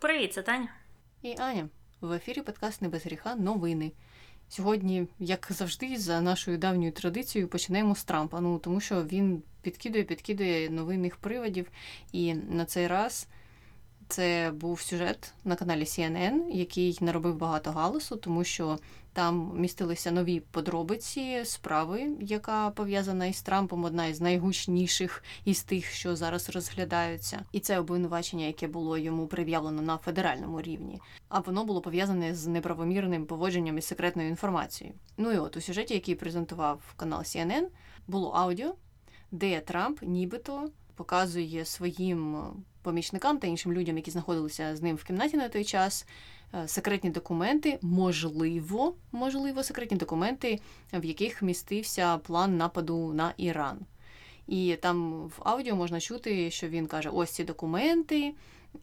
Привіт, це Таня. І Аня. В ефірі подкаст «Не без гріха. Новини. Сьогодні, як завжди, за нашою давньою традицією починаємо з Трампа. Ну тому що він підкидує, підкидує новинних приводів. І на цей раз це був сюжет на каналі CNN, який наробив багато галасу, тому що там містилися нові подробиці справи, яка пов'язана із Трампом, одна із найгучніших із тих, що зараз розглядаються, і це обвинувачення, яке було йому прив'явлено на федеральному рівні. А воно було пов'язане з неправомірним поводженням із секретною інформацією. Ну і от у сюжеті, який презентував канал CNN, було аудіо, де Трамп нібито показує своїм помічникам та іншим людям, які знаходилися з ним в кімнаті на той час. Е, секретні документи, можливо, можливо, секретні документи, в яких містився план нападу на Іран. І там в аудіо можна чути, що він каже: ось ці документи,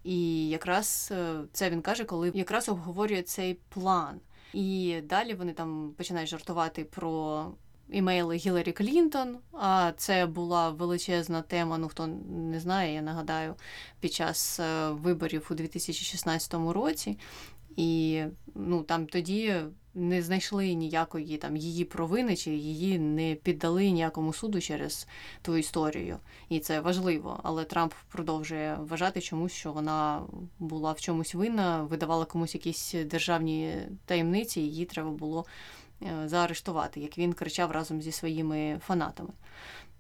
і якраз е, це він каже, коли якраз обговорює цей план. І далі вони там починають жартувати про імейли Гіларі Клінтон. А це була величезна тема. Ну хто не знає, я нагадаю, під час е, виборів у 2016 році. І ну там тоді не знайшли ніякої там її провини, чи її не піддали ніякому суду через ту історію. І це важливо. Але Трамп продовжує вважати чомусь, що вона була в чомусь винна, видавала комусь якісь державні таємниці, і її треба було заарештувати, як він кричав разом зі своїми фанатами.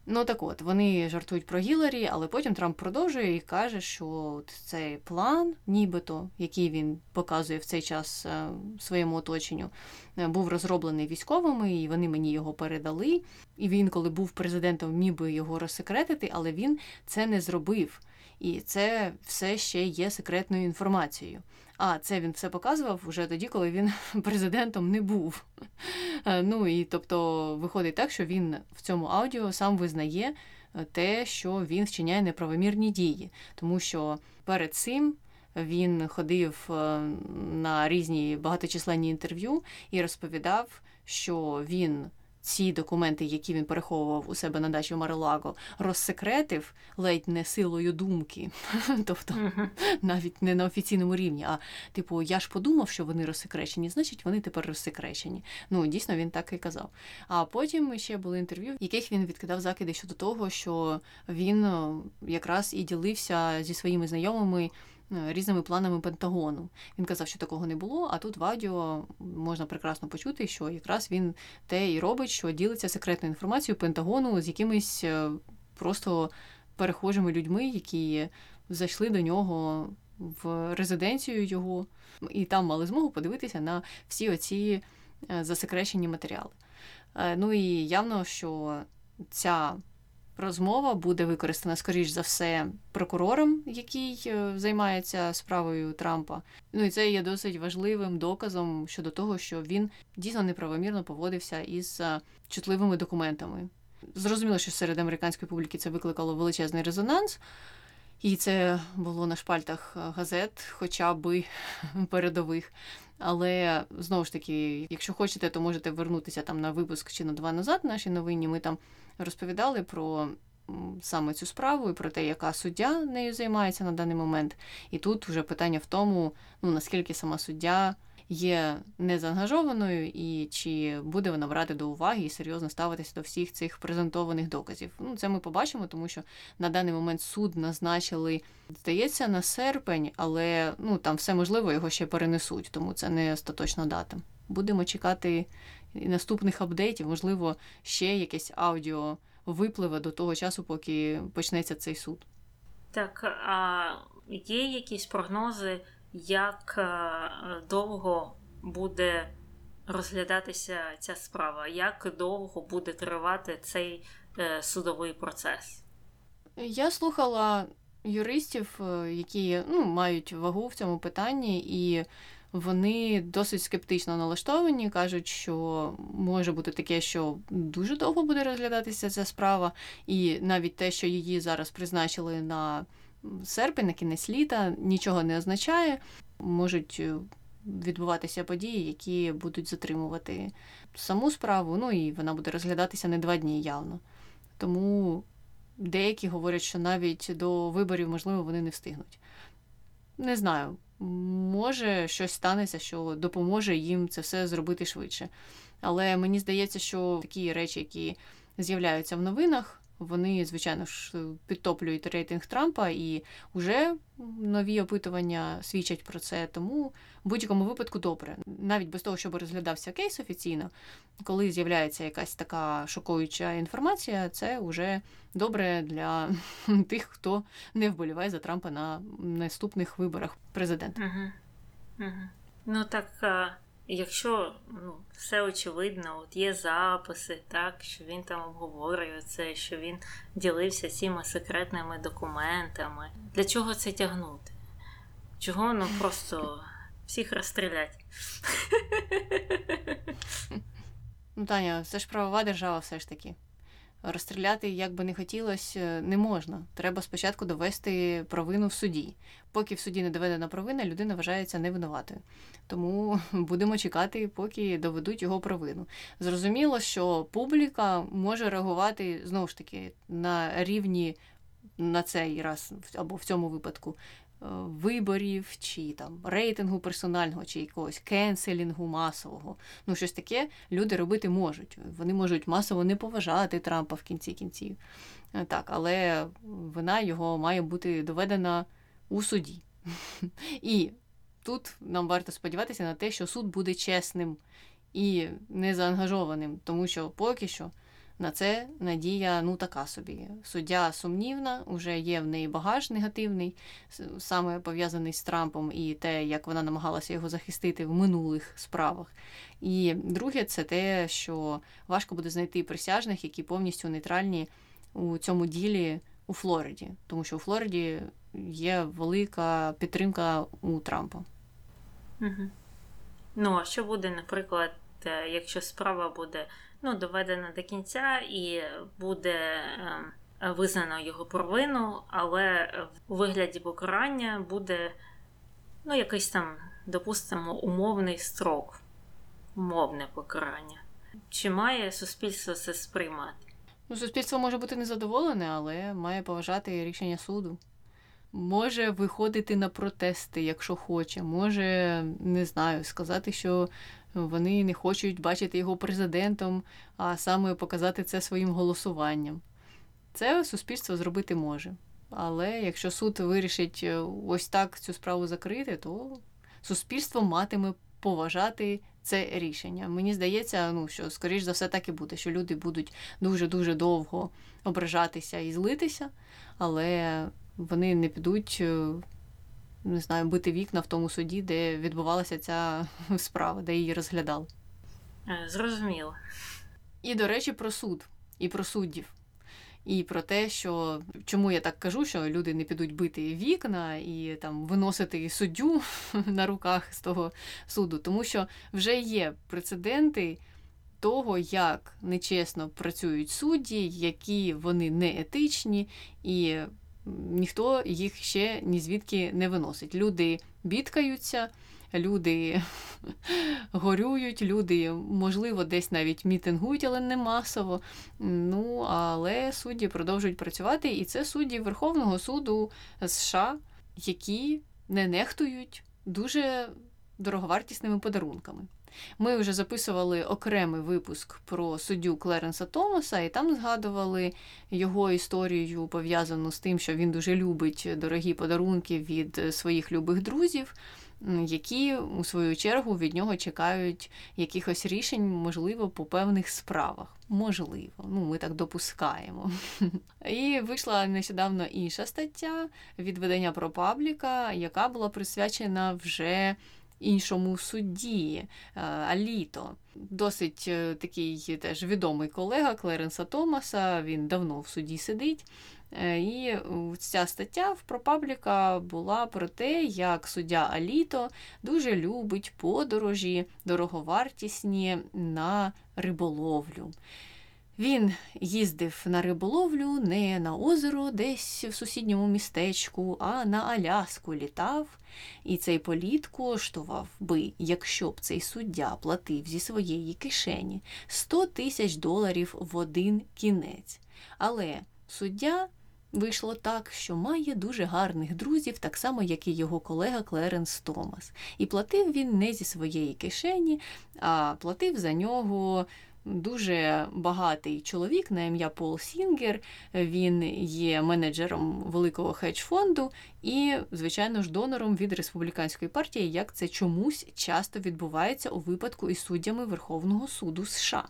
Ну так от, вони жартують про Гіларі, але потім Трамп продовжує і каже, що от цей план, нібито, який він показує в цей час е, своєму оточенню, е, був розроблений військовими, і вони мені його передали. І він, коли був президентом, міг би його розсекретити, але він це не зробив. І це все ще є секретною інформацією. А це він все показував уже тоді, коли він президентом не був. Е, ну і тобто виходить так, що він в цьому аудіо сам визнає е, те, що він вчиняє неправомірні дії, тому що перед цим. Він ходив е, на різні багаточисленні інтерв'ю і розповідав, що він ці документи, які він переховував у себе на дачі в Марелаго, розсекретив ледь не силою думки, тобто навіть не на офіційному рівні. А типу, я ж подумав, що вони розсекречені, значить вони тепер розсекречені. Ну дійсно він так і казав. А потім ще були інтерв'ю, в яких він відкидав закиди щодо того, що він якраз і ділився зі своїми знайомими. Е, різними планами Пентагону. Він казав, що такого не було, а тут в аудіо можна прекрасно почути, що якраз він те і робить, що ділиться секретною інформацією Пентагону з якимись е, просто перехожими людьми, які зайшли до нього в резиденцію його, і там мали змогу подивитися на всі оці е, засекречені матеріали. Ну і явно, що ця розмова буде використана, скоріш за все, прокурором, який е, займається справою Трампа. Ну і це є досить важливим доказом щодо того, що він дійсно неправомірно поводився із е, чутливими документами. Зрозуміло, що серед американської публіки це викликало величезний резонанс. І це було на шпальтах е, газет, хоча би передових. Але знову ж таки, якщо хочете, то можете вернутися там на випуск чи на два назад. Наші новині ми там розповідали про саме цю справу і про те, яка суддя нею займається на даний момент. І тут вже питання в тому, ну наскільки сама суддя є незаангажованою, і чи буде вона брати до уваги і серйозно ставитися до всіх цих презентованих доказів. Ну, це ми побачимо, тому що на даний момент суд назначили, здається, на серпень, але ну там все можливо його ще перенесуть, тому це не остаточна дата. Будемо чекати наступних апдейтів, можливо, ще якесь аудіо випливе до того часу, поки почнеться цей суд. Так, а є якісь прогнози, як е, довго буде розглядатися ця справа, як довго буде тривати цей е, судовий процес? Я слухала юристів, е, які ну, мають вагу в цьому питанні, і вони досить скептично налаштовані, кажуть, що може бути таке, що дуже довго буде розглядатися ця справа, і навіть те, що її зараз призначили на серпень, на кінець літа, нічого не означає. Можуть е, відбуватися події, які будуть затримувати саму справу, ну і вона буде розглядатися не два дні явно. Тому деякі говорять, що навіть до виборів, можливо, вони не встигнуть. Не знаю. може щось станеться, що допоможе їм це все зробити швидше. Але мені здається, що такі речі, які з'являються в новинах, вони, звичайно ж, підтоплюють рейтинг Трампа, і вже нові опитування свідчать про це. Тому в будь-якому випадку добре. Навіть без того, щоб розглядався кейс офіційно, коли з'являється якась така шокуюча інформація, це вже добре для тих, хто не вболіває за Трампа на наступних виборах президента. Угу. Угу. Ну так. Якщо ну, все очевидно, от є записи, так, що він там обговорює це, що він ділився цими секретними документами. Для чого це тягнути? Чого ну просто всіх розстрілять? Ну, Таня, це ж правова держава все ж таки розстріляти, як би не хотілося, не можна. Треба спочатку довести провину в суді. Поки в суді не доведена провина, людина вважається невинуватою. Тому будемо чекати, поки доведуть його провину. Зрозуміло, що публіка може реагувати знову ж таки на рівні на цей раз або в цьому випадку Е, виборів, чи там рейтингу персонального, чи якогось кенселінгу масового. Ну, щось таке люди робити можуть. Вони можуть масово не поважати Трампа в кінці кінців. Е, так, але вина його має бути доведена у суді. І тут нам варто сподіватися на те, що суд буде чесним і незаангажованим, тому що поки що. На це надія ну така собі. Суддя сумнівна, вже є в неї багаж негативний, саме пов'язаний з Трампом і те, як вона намагалася його захистити в минулих справах. І друге, це те, що важко буде знайти присяжних, які повністю нейтральні у цьому ділі у Флориді, тому що у Флориді є велика підтримка у Трампа. Угу. Ну, а що буде, наприклад, якщо справа буде ну, доведено до кінця і буде е, визнано його провину, але у вигляді покарання буде ну, якийсь там, допустимо, умовний строк, умовне покарання. Чи має суспільство це сприймати? Ну, Суспільство може бути незадоволене, але має поважати рішення суду. Може виходити на протести, якщо хоче, може, не знаю, сказати, що вони не хочуть бачити його президентом, а саме показати це своїм голосуванням. Це суспільство зробити може. Але якщо суд вирішить е, ось так цю справу закрити, то суспільство матиме поважати це рішення. Мені здається, ну що скоріш за все так і буде, що люди будуть дуже-дуже довго ображатися і злитися, але вони не підуть е, не знаю, бити вікна в тому суді, де відбувалася ця справа, де її розглядали. Е, зрозуміло. І, до речі, про суд і про суддів. І про те, що чому я так кажу, що люди не підуть бити вікна і там виносити суддю на руках з того суду, тому що вже є прецеденти того, як нечесно працюють судді, які вони неетичні, і ніхто їх ще ні звідки не виносить. Люди бідкаються, люди горюють, люди, можливо, десь навіть мітингують, але не масово. Ну, але судді продовжують працювати, і це судді Верховного суду США, які не нехтують дуже дороговартісними подарунками. Ми вже записували окремий випуск про суддю Клеренса Томаса, і там згадували його історію, пов'язану з тим, що він дуже любить дорогі подарунки від своїх любих друзів. Які у свою чергу від нього чекають якихось рішень, можливо, по певних справах. Можливо, ну ми так допускаємо. І вийшла нещодавно інша стаття від видання про пабліка, яка була присвячена вже іншому судді е, Аліто. Досить е, такий теж відомий колега Клеренса Томаса. Він давно в суді сидить. Е, і ця стаття в ProPublica була про те, як суддя Аліто дуже любить подорожі дороговартісні на риболовлю. Він їздив на риболовлю не на озеро десь в сусідньому містечку, а на Аляску літав, і цей політ коштував би, якщо б цей суддя платив зі своєї кишені 100 тисяч доларів в один кінець. Але суддя Вийшло так, що має дуже гарних друзів, так само, як і його колега Клеренс Томас. І платив він не зі своєї кишені, а платив за нього дуже багатий чоловік на ім'я Пол Сінгер. Він є менеджером великого хедж-фонду і, звичайно ж, донором від республіканської партії, як це чомусь часто відбувається у випадку із суддями Верховного суду США.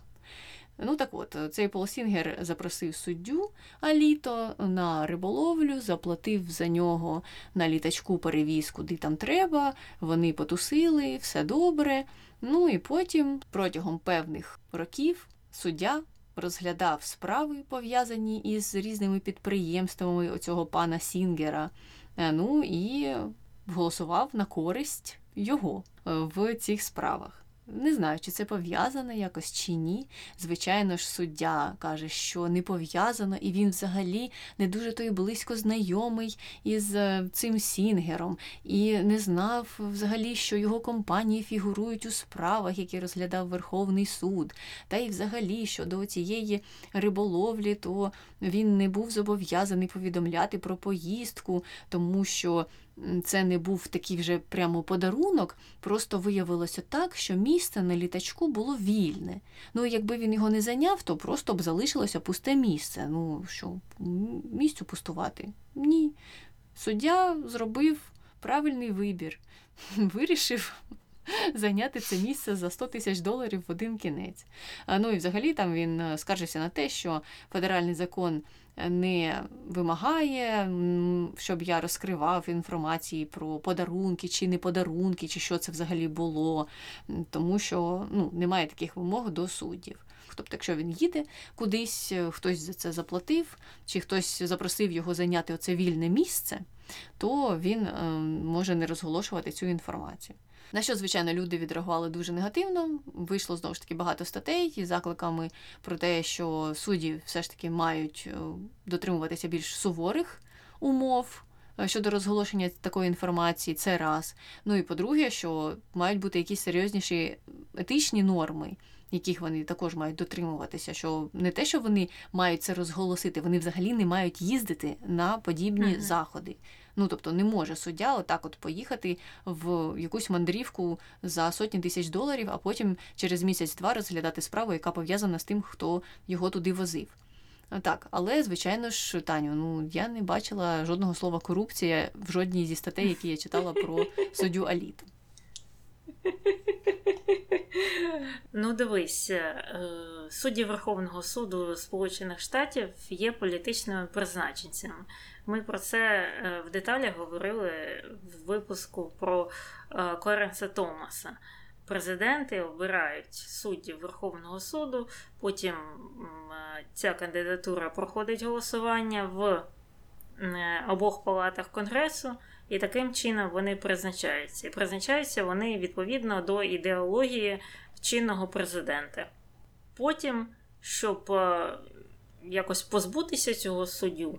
Ну так от, цей Пол Сінгер запросив суддю Аліто на риболовлю, заплатив за нього на літачку перевіз, куди там треба. Вони потусили, все добре. Ну і потім, протягом певних років, суддя розглядав справи, пов'язані із різними підприємствами оцього пана Сінгера. Е, ну і голосував на користь його е, в цих справах. Не знаю, чи це пов'язано якось чи ні. Звичайно ж, суддя каже, що не пов'язано, і він взагалі не дуже той близько знайомий із е, цим Сінгером, і не знав взагалі, що його компанії фігурують у справах, які розглядав Верховний суд. Та й взагалі щодо цієї риболовлі, то він не був зобов'язаний повідомляти про поїздку, тому що це не був такий вже прямо подарунок, просто виявилося так, що місце на літачку було вільне. Ну, якби він його не зайняв, то просто б залишилося пусте місце. Ну, що, місцю пустувати? Ні. Суддя зробив правильний вибір, вирішив. Зайняти це місце за 100 тисяч доларів в один кінець. Ну і взагалі там він е, скаржився на те, що федеральний закон не вимагає, щоб я розкривав інформації про подарунки чи не подарунки, чи що це взагалі було, тому що ну, немає таких вимог до суддів. Тобто, якщо він їде кудись, е, хтось за це заплатив, чи хтось запросив його зайняти оце вільне місце, то він е, може не розголошувати цю інформацію. На що, звичайно, люди відреагували дуже негативно. Вийшло знову ж таки багато статей із закликами про те, що судді все ж таки мають е, дотримуватися більш суворих умов. Е, щодо розголошення такої інформації, це раз. Ну і по-друге, що мають бути якісь серйозніші етичні норми, яких вони також мають дотримуватися. Що не те, що вони мають це розголосити, вони взагалі не мають їздити на подібні ага. заходи. Ну тобто не може суддя отак от поїхати в якусь мандрівку за сотні тисяч доларів, а потім через місяць-два розглядати справу, яка пов'язана з тим, хто його туди возив. Так, але звичайно ж, Таню, ну я не бачила жодного слова корупція в жодній зі статей, які я читала про суддю Аліту. Ну, дивись, е, судді Верховного суду Сполучених Штатів є політичними призначенцями. Ми про це е, в деталях говорили в випуску про е, Кларенса Томаса. Президенти обирають суддів Верховного суду, потім ця кандидатура проходить голосування в обох палатах Конгресу. І таким чином вони призначаються. І призначаються вони відповідно до ідеології чинного президента. Потім, щоб е, якось позбутися цього суддю,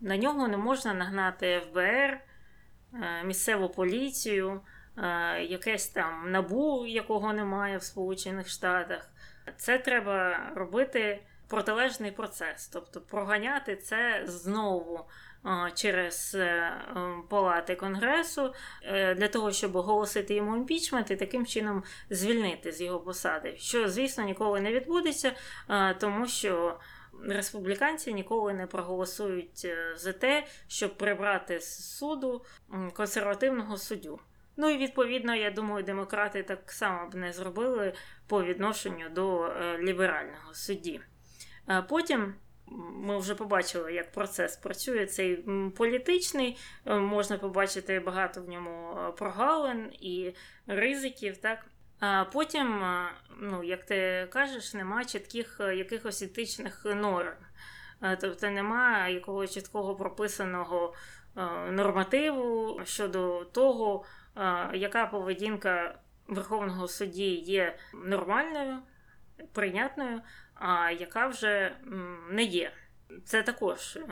на нього не можна нагнати ФБР, е, місцеву поліцію, е, якесь там набу, якого немає в Сполучених Штатах. Це треба робити протилежний процес, тобто проганяти це знову через е, палати Конгресу для того, щоб оголосити йому імпічмент і таким чином звільнити з його посади, що, звісно, ніколи не відбудеться, тому що. Республіканці ніколи не проголосують е, за те, щоб прибрати з суду консервативного суддю. Ну і відповідно, я думаю, демократи так само б не зробили по відношенню до ліберального судді. Потім ми вже побачили, як процес працює. Цей політичний, е, можна побачити багато в ньому е, прогалин і ризиків. так. Потім, е, ну, як ти кажеш, нема чітких якихось етичних норм. Тобто нема якогось чіткого прописаного нормативу щодо того, яка поведінка Верховного судді є нормальною, прийнятною, а яка вже не є. Це також е,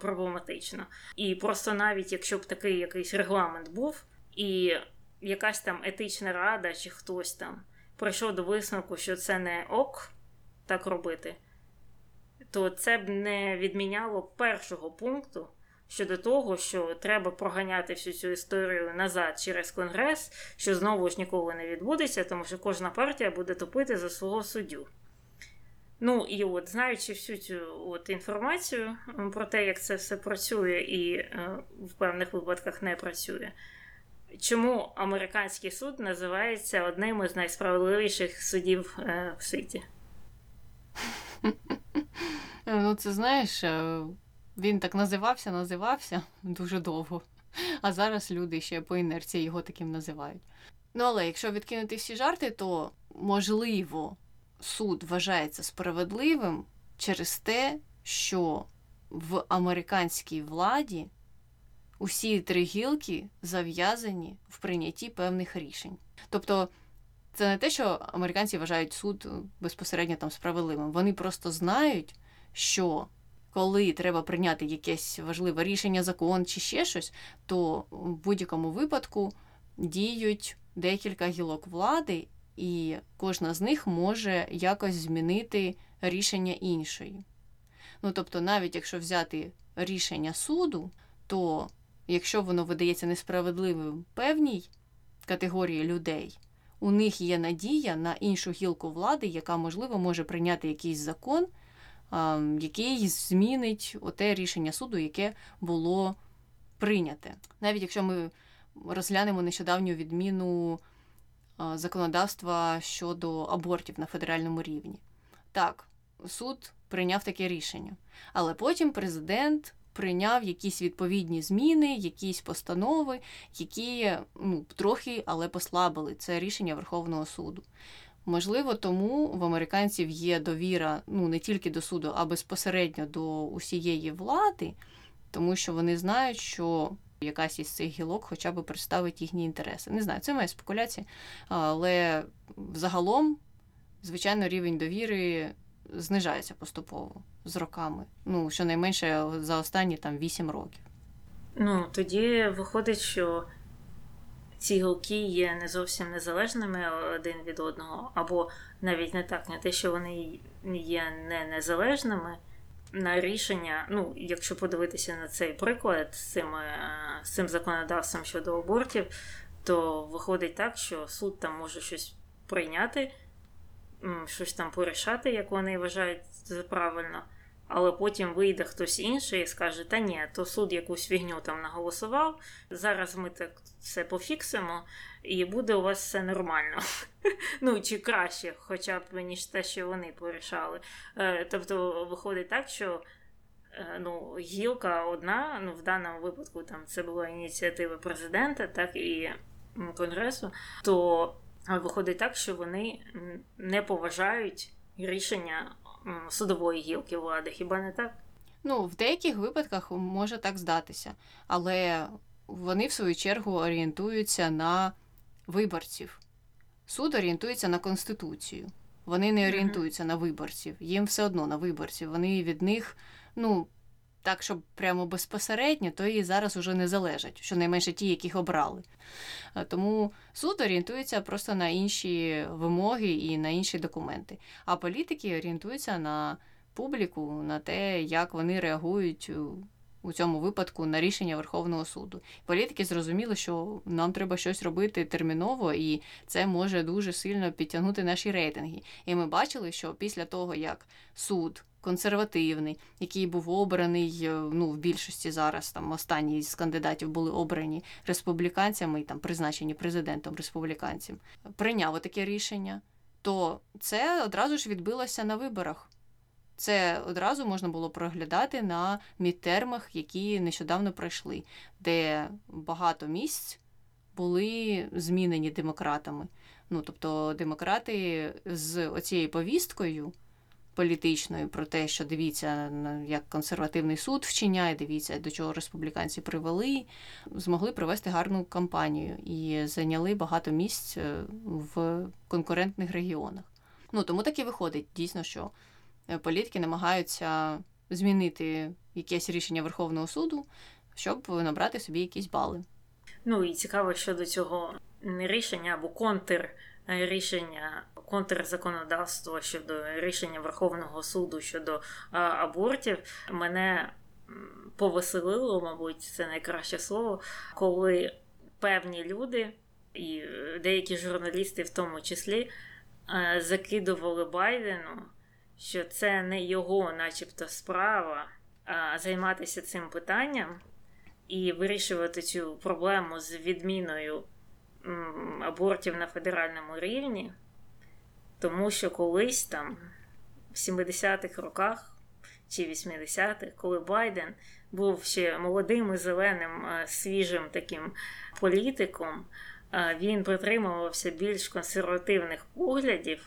проблематично. І просто навіть якщо б такий якийсь регламент був, і якась там етична рада, чи хтось там прийшов до висновку, що це не ок так робити, то це б не відміняло першого пункту щодо того, що треба проганяти всю цю історію назад через конгрес, що знову ж ніколи не відбудеться, тому що кожна партія буде топити за свого суддю. Ну і от, знаючи всю цю от інформацію про те, як це все працює і е, в певних випадках не працює, чому американський суд називається одним із найсправедливіших судів е, в світі? Ну, це знаєш, е, він так називався, називався дуже довго. А зараз люди ще по інерції його таким називають. Ну, але якщо відкинути всі жарти, то можливо суд вважається справедливим через те, що в американській владі усі три гілки зав'язані в прийнятті певних рішень. Тобто це не те, що американці вважають суд безпосередньо там справедливим. Вони просто знають, що коли треба прийняти якесь важливе рішення, закон чи ще щось, то в будь-якому випадку діють декілька гілок влади, і кожна з них може якось змінити рішення іншої. Ну тобто, навіть якщо взяти рішення суду, то якщо воно видається несправедливим певній категорії людей, у них є надія на іншу гілку влади, яка, можливо, може прийняти якийсь закон, який змінить оте рішення суду, яке було прийняте. Навіть якщо ми розглянемо нещодавню відміну законодавства щодо абортів на федеральному рівні. Так, суд прийняв таке рішення. Але потім президент прийняв якісь відповідні зміни, якісь постанови, які ну, трохи але послабили це рішення Верховного суду. Можливо, тому в американців є довіра ну не тільки до суду, а безпосередньо до усієї влади, тому що вони знають, що якась із цих гілок хоча б представить їхні інтереси. Не знаю, це моя спекуляція, але загалом, звичайно, рівень довіри знижається поступово з роками. Ну, щонайменше за останні там 8 років. Ну, тоді виходить, що ці гілки є не зовсім незалежними один від одного, або навіть не так, не те, що вони є не незалежними. На рішення, ну, якщо подивитися на цей приклад з цим, з цим законодавством щодо абортів, то виходить так, що суд там може щось прийняти, щось там порішати, як вони вважають за правильно але потім вийде хтось інший і скаже: Та ні, то суд якусь фігню там наголосував. Зараз ми так все пофіксимо, і буде у вас все нормально. Ну, чи краще, хоча б ніж те, що вони порішали. Е, тобто, виходить так, що. Е, ну, гілка одна, ну в даному випадку там це була ініціатива президента, так і конгресу, то виходить так, що вони не поважають рішення судової гілки влади, хіба не так? Ну, в деяких випадках може так здатися, але вони, в свою чергу, орієнтуються на виборців. Суд орієнтується на Конституцію. Вони не орієнтуються mm-hmm. на виборців, їм все одно на виборців. Вони від них, ну, так, щоб прямо безпосередньо, то і зараз уже не залежать, щонайменше ті, яких обрали. Тому суд орієнтується просто на інші вимоги і на інші документи. А політики орієнтуються на публіку, на те, як вони реагують. У цьому випадку на рішення Верховного суду політики зрозуміли, що нам треба щось робити терміново, і це може дуже сильно підтягнути наші рейтинги. І ми бачили, що після того як суд консервативний, який був обраний е, ну, в більшості зараз. Там останні з кандидатів були обрані республіканцями і там призначені президентом республіканцем, прийняв таке рішення, то це одразу ж відбилося на виборах. Це одразу можна було проглядати на мідтермах, які нещодавно пройшли, де багато місць були змінені демократами. Ну тобто демократи з оцією повісткою політичною про те, що дивіться, як консервативний суд вчиняє, дивіться, до чого республіканці привели, змогли провести гарну кампанію і зайняли багато місць е, в конкурентних регіонах. Ну тому і виходить дійсно, що політики намагаються змінити якесь рішення Верховного суду, щоб набрати собі якісь бали. Ну і цікаво щодо цього рішення або контр рішення контрзаконодавство щодо рішення Верховного суду щодо абортів, мене повеселило, мабуть, це найкраще слово, коли певні люди і е, деякі журналісти, в тому числі, е, закидували Байдену, що це не його, начебто, справа а займатися цим питанням і вирішувати цю проблему з відміною абортів на федеральному рівні, тому що колись там, в 70-х роках чи 80-х, коли Байден був ще молодим і зеленим, свіжим таким політиком, він притримувався більш консервативних поглядів.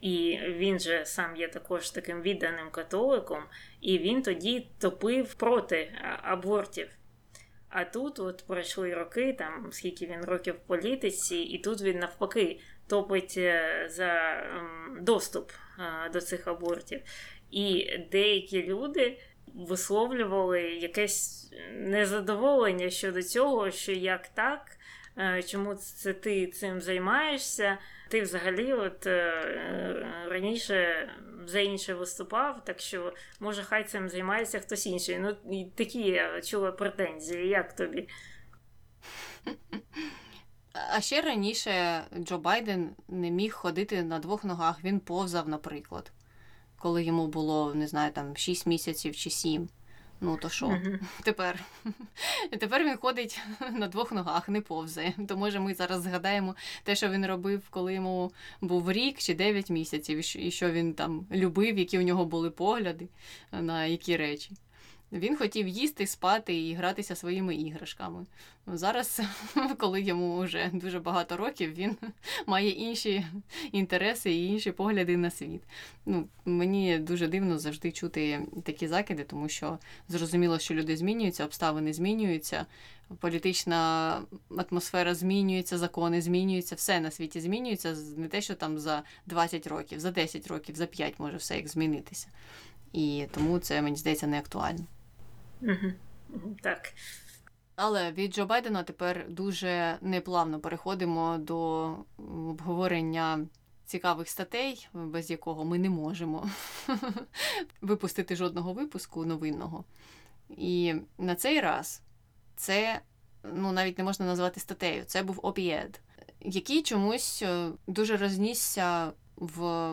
І він же сам є також таким відданим католиком, і він тоді топив проти абортів. А тут от пройшли роки, там скільки він років в політиці, і тут він навпаки топить е, за ем, доступ е, до цих абортів. І деякі люди висловлювали якесь незадоволення щодо цього, що як так, чому це ти цим займаєшся? Ти взагалі, от раніше за інше виступав, так що може хай цим займається хтось інший. Ну такі я чула претензії. Як тобі? А ще раніше Джо Байден не міг ходити на двох ногах, він повзав, наприклад, коли йому було, не знаю, там 6 місяців чи 7. Ну, то що? Mm-hmm. Тепер Тепер він ходить на двох ногах, не повзає. То може ми зараз згадаємо те, що він робив, коли йому був рік чи 9 місяців, і що він там любив, які у нього були погляди на які речі. Він хотів їсти, спати і гратися своїми іграшками. Зараз, коли йому вже дуже багато років, він має інші інтереси і інші погляди на світ. Ну, Мені дуже дивно завжди чути такі закиди, тому що зрозуміло, що люди змінюються, обставини змінюються, політична атмосфера змінюється, закони змінюються, все на світі змінюється. Не те, що там за 20 років, за 10 років, за 5 може все як змінитися. І тому це мені здається не актуально. Так. Але від Джо Байдена тепер дуже неплавно переходимо до обговорення цікавих статей, без якого ми не можемо випустити жодного випуску новинного. І на цей раз це ну, навіть не можна назвати статтею, це був опієд, який чомусь е, дуже рознісся в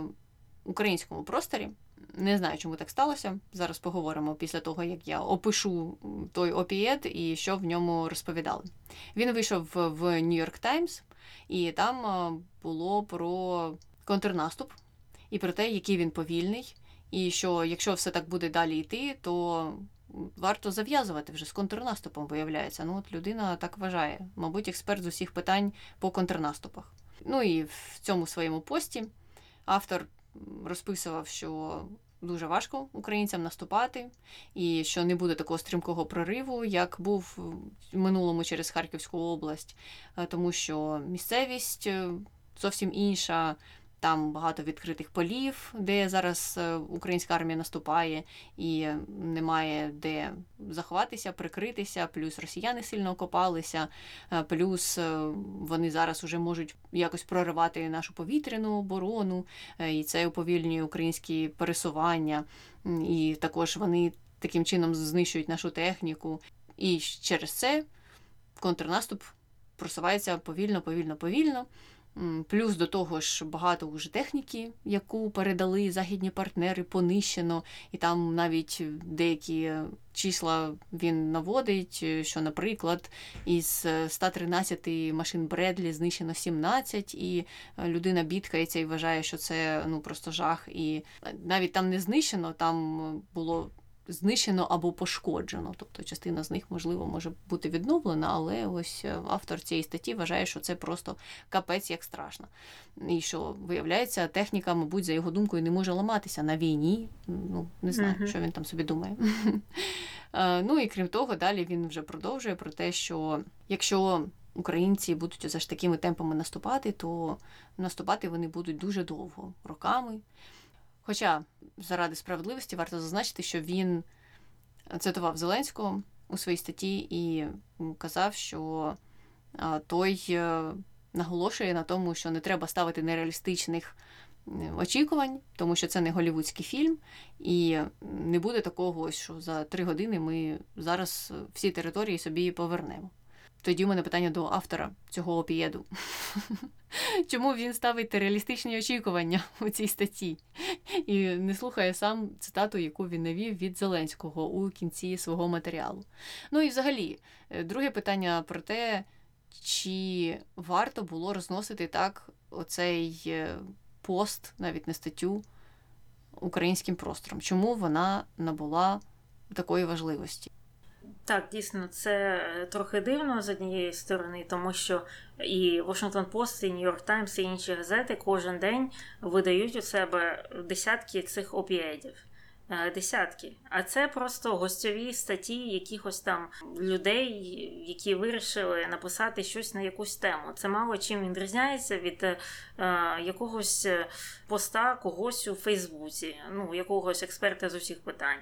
українському просторі. Не знаю, чому так сталося. Зараз поговоримо після того, як я опишу той опієд і що в ньому розповідали. Він вийшов в New York Times, і там було про контрнаступ і про те, який він повільний, і що якщо все так буде далі йти, то варто зав'язувати вже з контрнаступом, виявляється. Ну, от людина так вважає, мабуть, експерт з усіх питань по контрнаступах. Ну і в цьому своєму пості автор розписував, що дуже важко українцям наступати, і що не буде такого стрімкого прориву, як був в минулому через Харківську область, е, тому що місцевість е, зовсім інша. Там багато відкритих полів, де зараз е, українська армія наступає, і немає де заховатися, прикритися. Плюс росіяни сильно окопалися, е, плюс е, вони зараз вже можуть якось проривати нашу повітряну оборону, і це уповільнює українські пересування, і також вони таким чином знищують нашу техніку. І через це контрнаступ просувається повільно, повільно, повільно. Плюс до того ж багато вже техніки, яку передали західні партнери, понищено, і там навіть деякі числа він наводить, що, наприклад, із 113 машин Бредлі знищено 17, і людина бідкається і вважає, що це ну просто жах. І навіть там не знищено, там було знищено або пошкоджено. Тобто частина з них, можливо, може бути відновлена, але ось е, автор цієї статті вважає, що це просто капець як страшно. І що, виявляється, техніка, мабуть, за його думкою, не може ламатися на війні. Ну, не знаю, uh-huh. що він там собі думає. Е, ну і крім того, далі він вже продовжує про те, що якщо. Українці будуть за ж такими темпами наступати, то наступати вони будуть дуже довго, роками. Хоча, заради справедливості, варто зазначити, що він цитував Зеленського у своїй статті і казав, що той е, наголошує на тому, що не треба ставити нереалістичних очікувань, тому що це не голівудський фільм, і не буде такого, що за три години ми зараз всі території собі повернемо. Тоді у мене питання до автора цього опієду. Чому він ставить реалістичні очікування у цій статті і не слухає сам цитату, яку він навів від Зеленського у кінці свого матеріалу? Ну і взагалі, е, друге питання про те, чи варто було розносити так оцей е, пост, навіть не статтю українським простором. Чому вона набула такої важливості? Так, дійсно, це е, трохи дивно з однієї сторони, тому що і Washington Post, і New York Times, і інші газети кожен день видають у себе десятки цих опіедів. Е, десятки. А це просто гостьові статті якихось там людей, які вирішили написати щось на якусь тему. Це мало чим відрізняється від е, якогось поста когось у Фейсбуці, ну якогось експерта з усіх питань.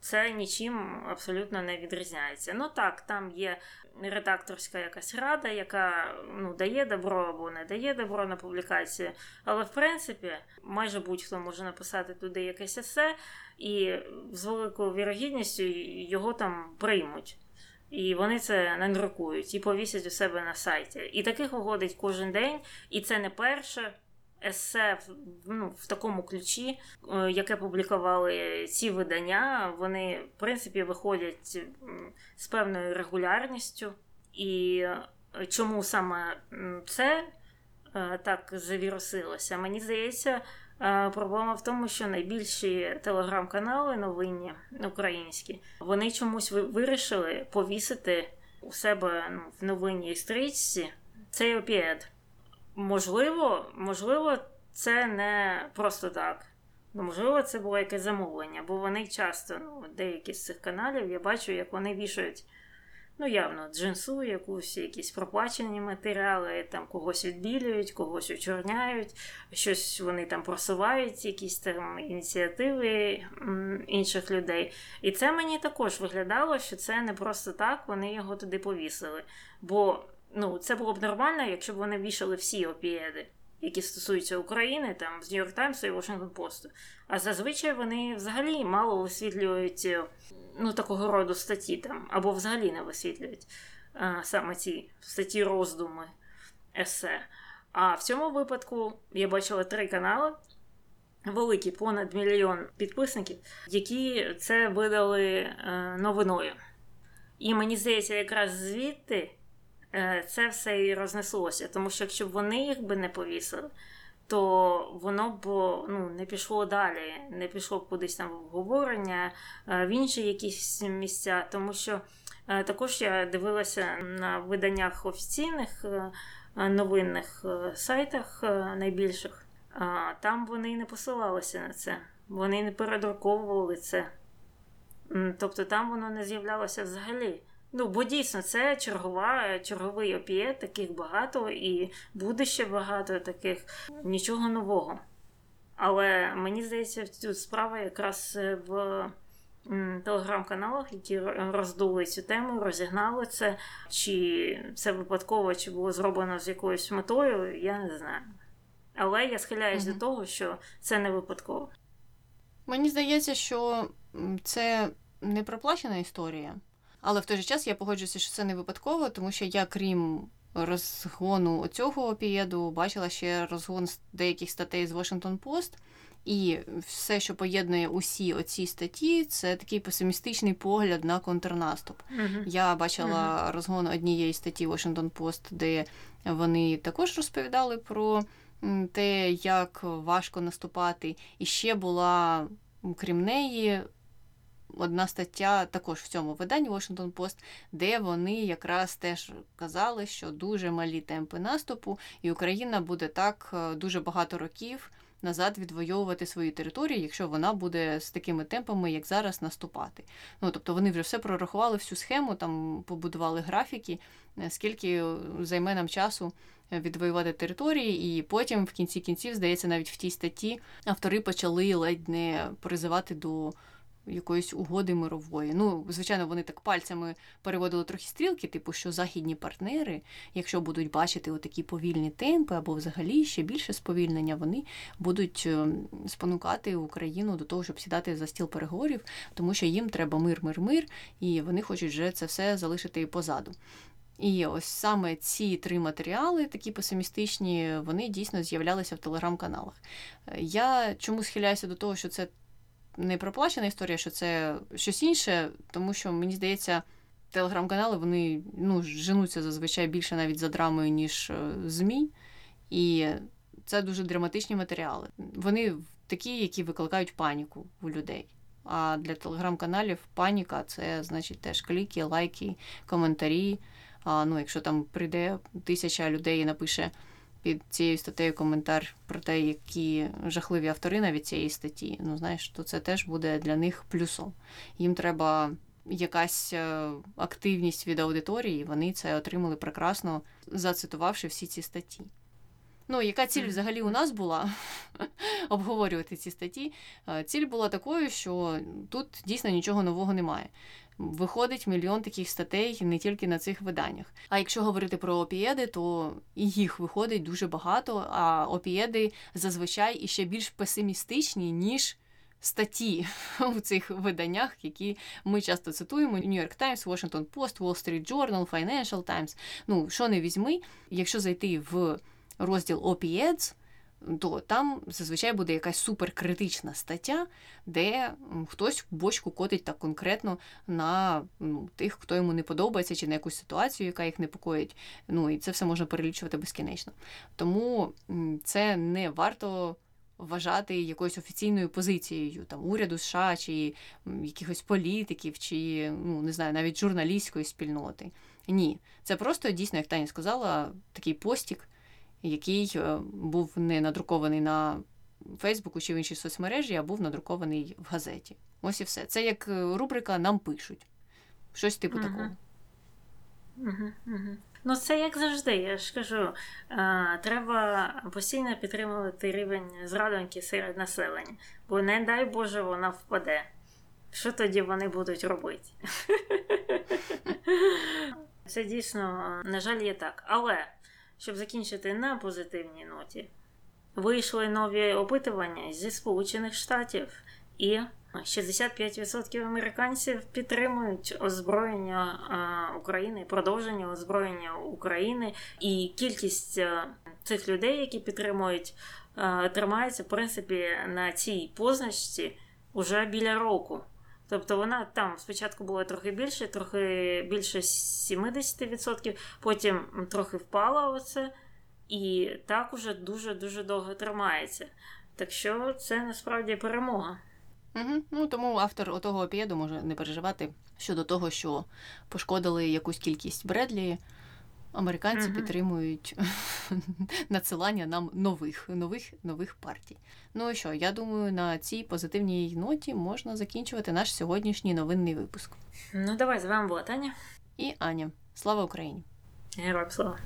Це нічим абсолютно не відрізняється. Ну так, там є редакторська якась рада, яка ну, дає добро або не дає добро на публікацію. Але в принципі, майже будь-хто може написати туди якесь есе, і з великою вірогідністю його там приймуть. І вони це не друкують і повісять у себе на сайті. І таких виходить кожен день, і це не перше есе ну, в такому ключі, е, яке публікували ці видання, вони в принципі виходять з певною регулярністю. І е, чому саме це е, так завірусилося? Мені здається, проблема в тому, що найбільші телеграм-канали новинні українські вони чомусь вирішили повісити у себе ну, в новинній стрічці цей опіед. Можливо, можливо, це не просто так. Ну, можливо, це було якесь замовлення, бо вони часто, ну, деякі з цих каналів, я бачу, як вони вішають, ну, явно, джинсу, якусь, якісь проплачені матеріали, там когось відбілюють, когось очорняють, щось вони там просувають, якісь там ініціативи інших людей. І це мені також виглядало, що це не просто так, вони його туди повісили. Бо ну, це було б нормально, якщо б вони вішали всі опіеди, які стосуються України, там з Нью-Йорк Таймсу і Washington Post. А зазвичай вони взагалі мало висвітлюють е, ну, такого роду статті там, або взагалі не висвітлюють а, саме ці статті роздуми есе. А в цьому випадку я бачила три канали. Великі, понад мільйон підписників, які це видали е, новиною. І мені здається, якраз звідти Е, це все і рознеслося. Тому що якщо б вони їх би не повісили, то воно б ну, не пішло далі, не пішло б кудись там в обговорення, е, в інші якісь місця. Тому що е, також я дивилася на виданнях офіційних новинних сайтах найбільших, там вони не посилалися на це, вони не передруковували це. Тобто там воно не з'являлося взагалі. Ну, бо дійсно це чергова, черговий опієт, таких багато, і буде ще багато таких нічого нового. Але мені здається, тут справа якраз в телеграм-каналах, які роздули цю тему, розігнали це. Чи це випадково, чи було зроблено з якоюсь метою, я не знаю. Але я схиляюсь mm до того, що це не випадково. Мені здається, що це не проплачена історія. Але в той же час я погоджуюся, що це не випадково, тому що я, крім розгону цього опієду, бачила ще розгон деяких статей з Washington Post. І все, що поєднує усі оці статті, це такий песимістичний погляд на контрнаступ. Uh-huh. Я бачила uh-huh. розгон однієї статті Washington Post, де вони також розповідали про те, як важко наступати. І ще була, крім неї, одна стаття також в цьому виданні Washington Post, де вони якраз теж казали, що дуже малі темпи наступу, і Україна буде так е, дуже багато років. Назад відвоювати свої території, якщо вона буде з такими темпами, як зараз, наступати. Ну тобто вони вже все прорахували всю схему, там побудували графіки, е, скільки займе нам часу відвоювати території, і потім, в кінці кінців, здається, навіть в тій статті автори почали ледь не призивати до якоїсь угоди мирової. Ну, звичайно, вони так пальцями переводили трохи стрілки, типу, що західні партнери, якщо будуть бачити отакі повільні темпи або взагалі ще більше сповільнення, вони будуть е, спонукати Україну до того, щоб сідати за стіл переговорів, тому що їм треба мир, мир, мир, і вони хочуть вже це все залишити позаду. І ось саме ці три матеріали, такі песимістичні, вони дійсно з'являлися в телеграм-каналах. Я чому схиляюся до того, що це не проплачена історія, що це щось інше, тому що мені здається, телеграм-канали вони ну, женуться зазвичай більше навіть за драмою, ніж е, ЗМІ. І це дуже драматичні матеріали. Вони такі, які викликають паніку у людей. А для телеграм-каналів паніка це значить теж кліки, лайки, коментарі. А ну, якщо там прийде тисяча людей і напише під цією статтею коментар про те, які жахливі автори навіть цієї статті, ну знаєш, то це теж буде для них плюсом. Їм треба якась е, активність від аудиторії, вони це отримали прекрасно, зацитувавши всі ці статті. Ну, яка ціль взагалі у нас була обговорювати ці статті? Е, ціль була такою, що тут дійсно нічого нового немає. Виходить мільйон таких статей не тільки на цих виданнях. А якщо говорити про опієди, то їх виходить дуже багато. А опієди зазвичай іще більш песимістичні, ніж статті у цих виданнях, які ми часто цитуємо: New York Times, Washington Post, Wall Street Journal, Financial Times. Ну, що не візьми, якщо зайти в розділ Opioids, то там зазвичай буде якась суперкритична стаття, де хтось бочку котить так конкретно на ну, тих, хто йому не подобається, чи на якусь ситуацію, яка їх непокоїть. Ну і це все можна перелічувати безкінечно. Тому це не варто. Вважати якоюсь офіційною позицією там уряду США чи якихось політиків, чи ну не знаю, навіть журналістської спільноти. Ні, це просто дійсно, як Таня сказала, такий постік, який е, був не надрукований на Фейсбуку чи в іншій соцмережі, а був надрукований в газеті. Ось і все. Це як е, рубрика Нам пишуть. Щось типу угу. такого. Угу, угу. Ну, це як завжди, я ж кажу, а, треба постійно підтримувати рівень зрадоньки серед населення, бо не дай Боже, вона впаде. Що тоді вони будуть робити? Це дійсно, на жаль, є так. Але щоб закінчити на позитивній ноті, вийшли нові опитування зі Сполучених Штатів, і 65% американців підтримують озброєння України, продовження озброєння України, і кількість цих людей, які підтримують, тримається в принципі на цій позначці уже біля року. Тобто вона там спочатку була трохи більше, трохи більше 70%, потім трохи впала оце, і так уже дуже-дуже довго тримається. Так що це насправді перемога. Угу. Ну тому автор отого опієду може не переживати щодо того, що пошкодили якусь кількість Бредлі. Американці угу. підтримують надсилання нам нових нових нових партій. Ну і що, я думаю, на цій позитивній ноті можна закінчувати наш сьогоднішній новинний випуск. Ну, давай з вами була Таня і Аня. Слава Україні! Героям слава!